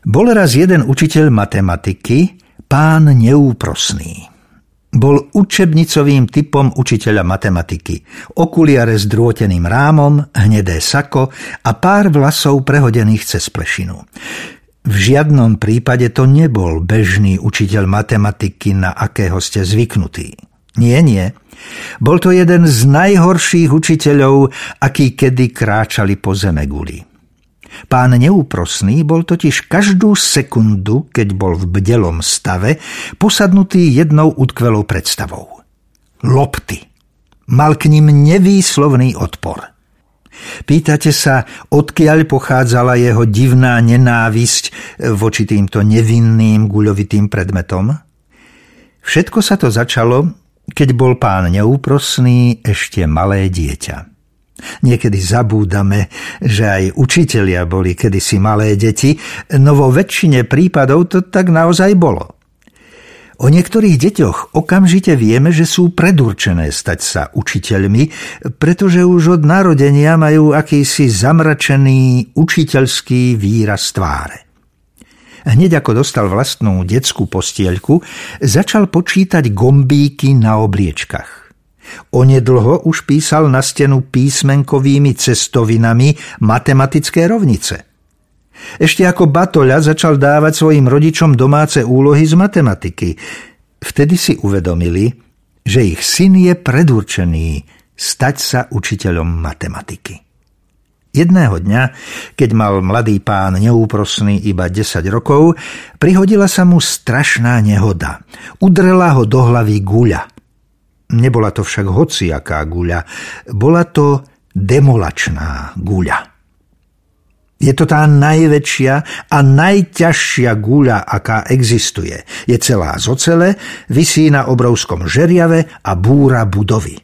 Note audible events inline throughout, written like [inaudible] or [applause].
Bol raz jeden učiteľ matematiky, pán neúprosný. Bol učebnicovým typom učiteľa matematiky. Okuliare s drôteným rámom, hnedé sako a pár vlasov prehodených cez plešinu. V žiadnom prípade to nebol bežný učiteľ matematiky, na akého ste zvyknutí. Nie, nie. Bol to jeden z najhorších učiteľov, akí kedy kráčali po zeme guli. Pán neúprosný bol totiž každú sekundu, keď bol v bdelom stave, posadnutý jednou utkvelou predstavou. Lopty. Mal k ním nevýslovný odpor. Pýtate sa, odkiaľ pochádzala jeho divná nenávisť voči týmto nevinným guľovitým predmetom? Všetko sa to začalo, keď bol pán neúprosný ešte malé dieťa. Niekedy zabúdame, že aj učitelia boli kedysi malé deti, no vo väčšine prípadov to tak naozaj bolo. O niektorých deťoch okamžite vieme, že sú predurčené stať sa učiteľmi, pretože už od narodenia majú akýsi zamračený učiteľský výraz tváre. Hneď ako dostal vlastnú detskú postielku, začal počítať gombíky na obliečkach. Onedlho už písal na stenu písmenkovými cestovinami matematické rovnice. Ešte ako batoľa začal dávať svojim rodičom domáce úlohy z matematiky. Vtedy si uvedomili, že ich syn je predurčený stať sa učiteľom matematiky. Jedného dňa, keď mal mladý pán neúprosný iba 10 rokov, prihodila sa mu strašná nehoda. Udrela ho do hlavy guľa. Nebola to však hociaká guľa, bola to demolačná guľa. Je to tá najväčšia a najťažšia guľa, aká existuje. Je celá z ocele, vysí na obrovskom žeriave a búra budovy.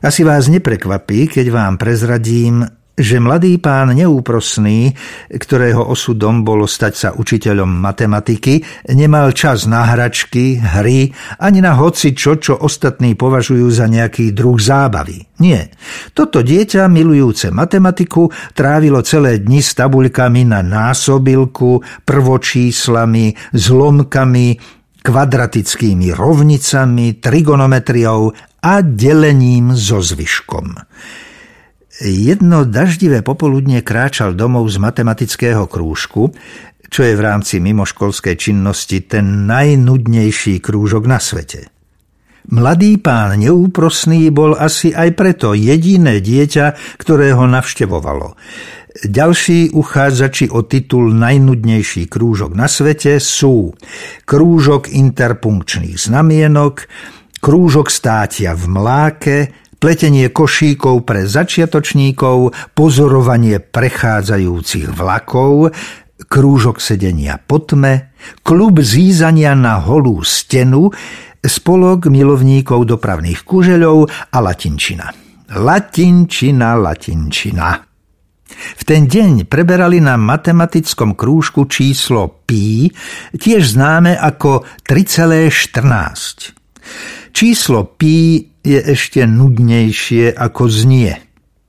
Asi vás neprekvapí, keď vám prezradím, že mladý pán neúprosný, ktorého osudom bolo stať sa učiteľom matematiky, nemal čas na hračky, hry, ani na hoci čo, čo ostatní považujú za nejaký druh zábavy. Nie. Toto dieťa, milujúce matematiku, trávilo celé dni s tabuľkami na násobilku, prvočíslami, zlomkami, kvadratickými rovnicami, trigonometriou a delením so zvyškom. Jedno daždivé popoludne kráčal domov z matematického krúžku, čo je v rámci mimoškolskej činnosti ten najnudnejší krúžok na svete. Mladý pán neúprosný bol asi aj preto jediné dieťa, ktoré ho navštevovalo. Ďalší uchádzači o titul najnudnejší krúžok na svete sú krúžok interpunkčných znamienok, krúžok státia v mláke, pletenie košíkov pre začiatočníkov, pozorovanie prechádzajúcich vlakov, krúžok sedenia po tme, klub zízania na holú stenu, spolok milovníkov dopravných kužeľov a latinčina. Latinčina, latinčina. V ten deň preberali na matematickom krúžku číslo pi, tiež známe ako 3,14. Číslo pi je ešte nudnejšie ako znie.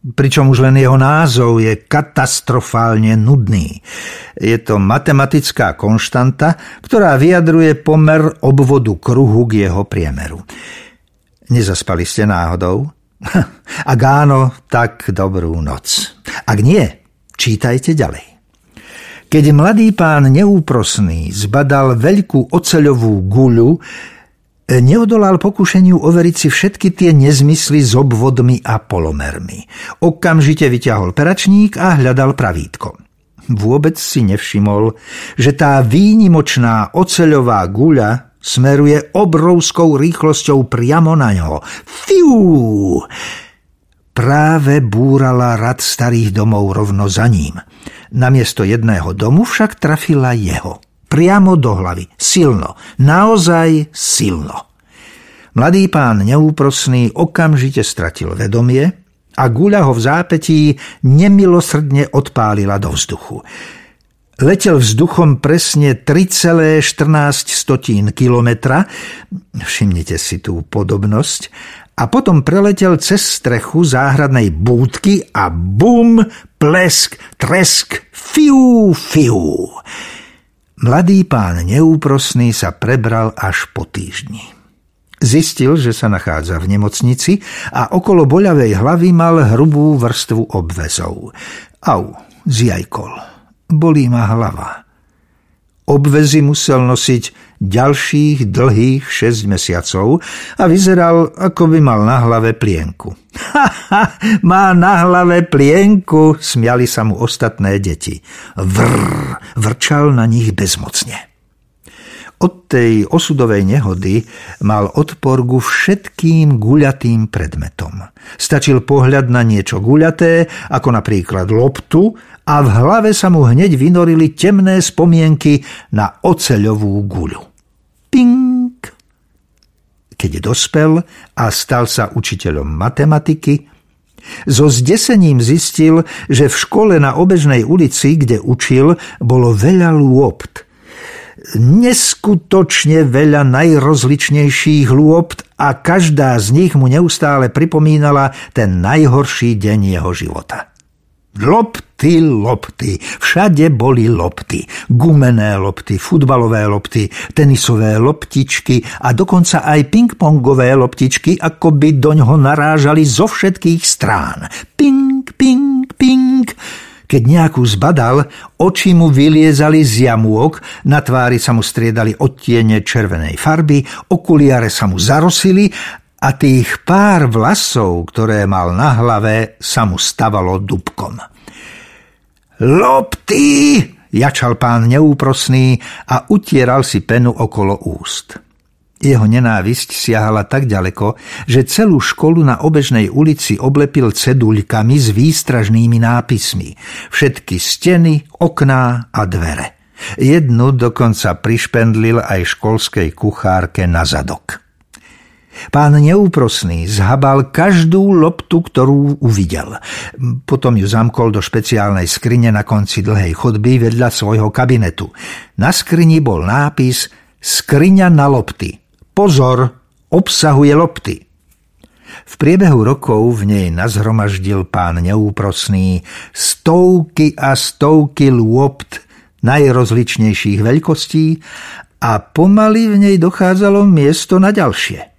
Pričom už len jeho názov je katastrofálne nudný. Je to matematická konštanta, ktorá vyjadruje pomer obvodu kruhu k jeho priemeru. Nezaspali ste náhodou? [laughs] Ak áno, tak dobrú noc. Ak nie, čítajte ďalej. Keď mladý pán neúprosný zbadal veľkú oceľovú guľu, neodolal pokušeniu overiť si všetky tie nezmysly s obvodmi a polomermi. Okamžite vyťahol peračník a hľadal pravítko. Vôbec si nevšimol, že tá výnimočná oceľová guľa smeruje obrovskou rýchlosťou priamo na ňo. Fiú! Práve búrala rad starých domov rovno za ním. Namiesto jedného domu však trafila jeho priamo do hlavy. Silno. Naozaj silno. Mladý pán neúprosný okamžite stratil vedomie a guľa ho v zápetí nemilosrdne odpálila do vzduchu. Letel vzduchom presne 3,14 kilometra, všimnite si tú podobnosť, a potom preletel cez strechu záhradnej búdky a bum, plesk, tresk, fiu, fiu. Mladý pán neúprosný sa prebral až po týždni. Zistil, že sa nachádza v nemocnici a okolo boľavej hlavy mal hrubú vrstvu obvezov. Au, zjajkol. Bolí ma hlava. Obvezy musel nosiť ďalších dlhých 6 mesiacov a vyzeral, ako by mal na hlave plienku. Ha, ha, má na hlave plienku, smiali sa mu ostatné deti. Vrr, vrčal na nich bezmocne. Od tej osudovej nehody mal odpor ku všetkým guľatým predmetom. Stačil pohľad na niečo guľaté, ako napríklad loptu, a v hlave sa mu hneď vynorili temné spomienky na oceľovú guľu. Keď dospel a stal sa učiteľom matematiky, so zdesením zistil, že v škole na obežnej ulici, kde učil, bolo veľa lôpt – neskutočne veľa najrozličnejších lôpt a každá z nich mu neustále pripomínala ten najhorší deň jeho života. Lopty, lopty, všade boli lopty. Gumené lopty, futbalové lopty, tenisové loptičky a dokonca aj pingpongové loptičky, ako by doňho narážali zo všetkých strán. Ping, ping, ping. Keď nejakú zbadal, oči mu vyliezali z jamôk, na tvári sa mu striedali odtiene červenej farby, okuliare sa mu zarosili a tých pár vlasov, ktoré mal na hlave, sa mu stavalo dubkom. Lopty! jačal pán neúprosný a utieral si penu okolo úst. Jeho nenávisť siahala tak ďaleko, že celú školu na obežnej ulici oblepil ceduľkami s výstražnými nápismi. Všetky steny, okná a dvere. Jednu dokonca prišpendlil aj školskej kuchárke na zadok. Pán neúprosný zhabal každú loptu, ktorú uvidel. Potom ju zamkol do špeciálnej skrine na konci dlhej chodby vedľa svojho kabinetu. Na skrini bol nápis Skriňa na lopty. Pozor, obsahuje lopty. V priebehu rokov v nej nazhromaždil pán neúprosný stovky a stovky lôpt najrozličnejších veľkostí a pomaly v nej dochádzalo miesto na ďalšie.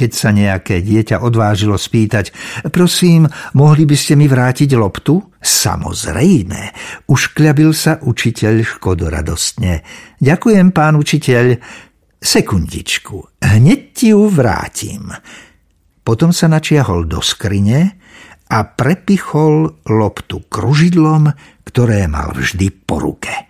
Keď sa nejaké dieťa odvážilo spýtať, prosím, mohli by ste mi vrátiť loptu? Samozrejme, uškľabil sa učiteľ škodoradostne. Ďakujem, pán učiteľ, Sekundičku, hneď ti ju vrátim. Potom sa načiahol do skrine a prepichol loptu kružidlom, ktoré mal vždy po ruke.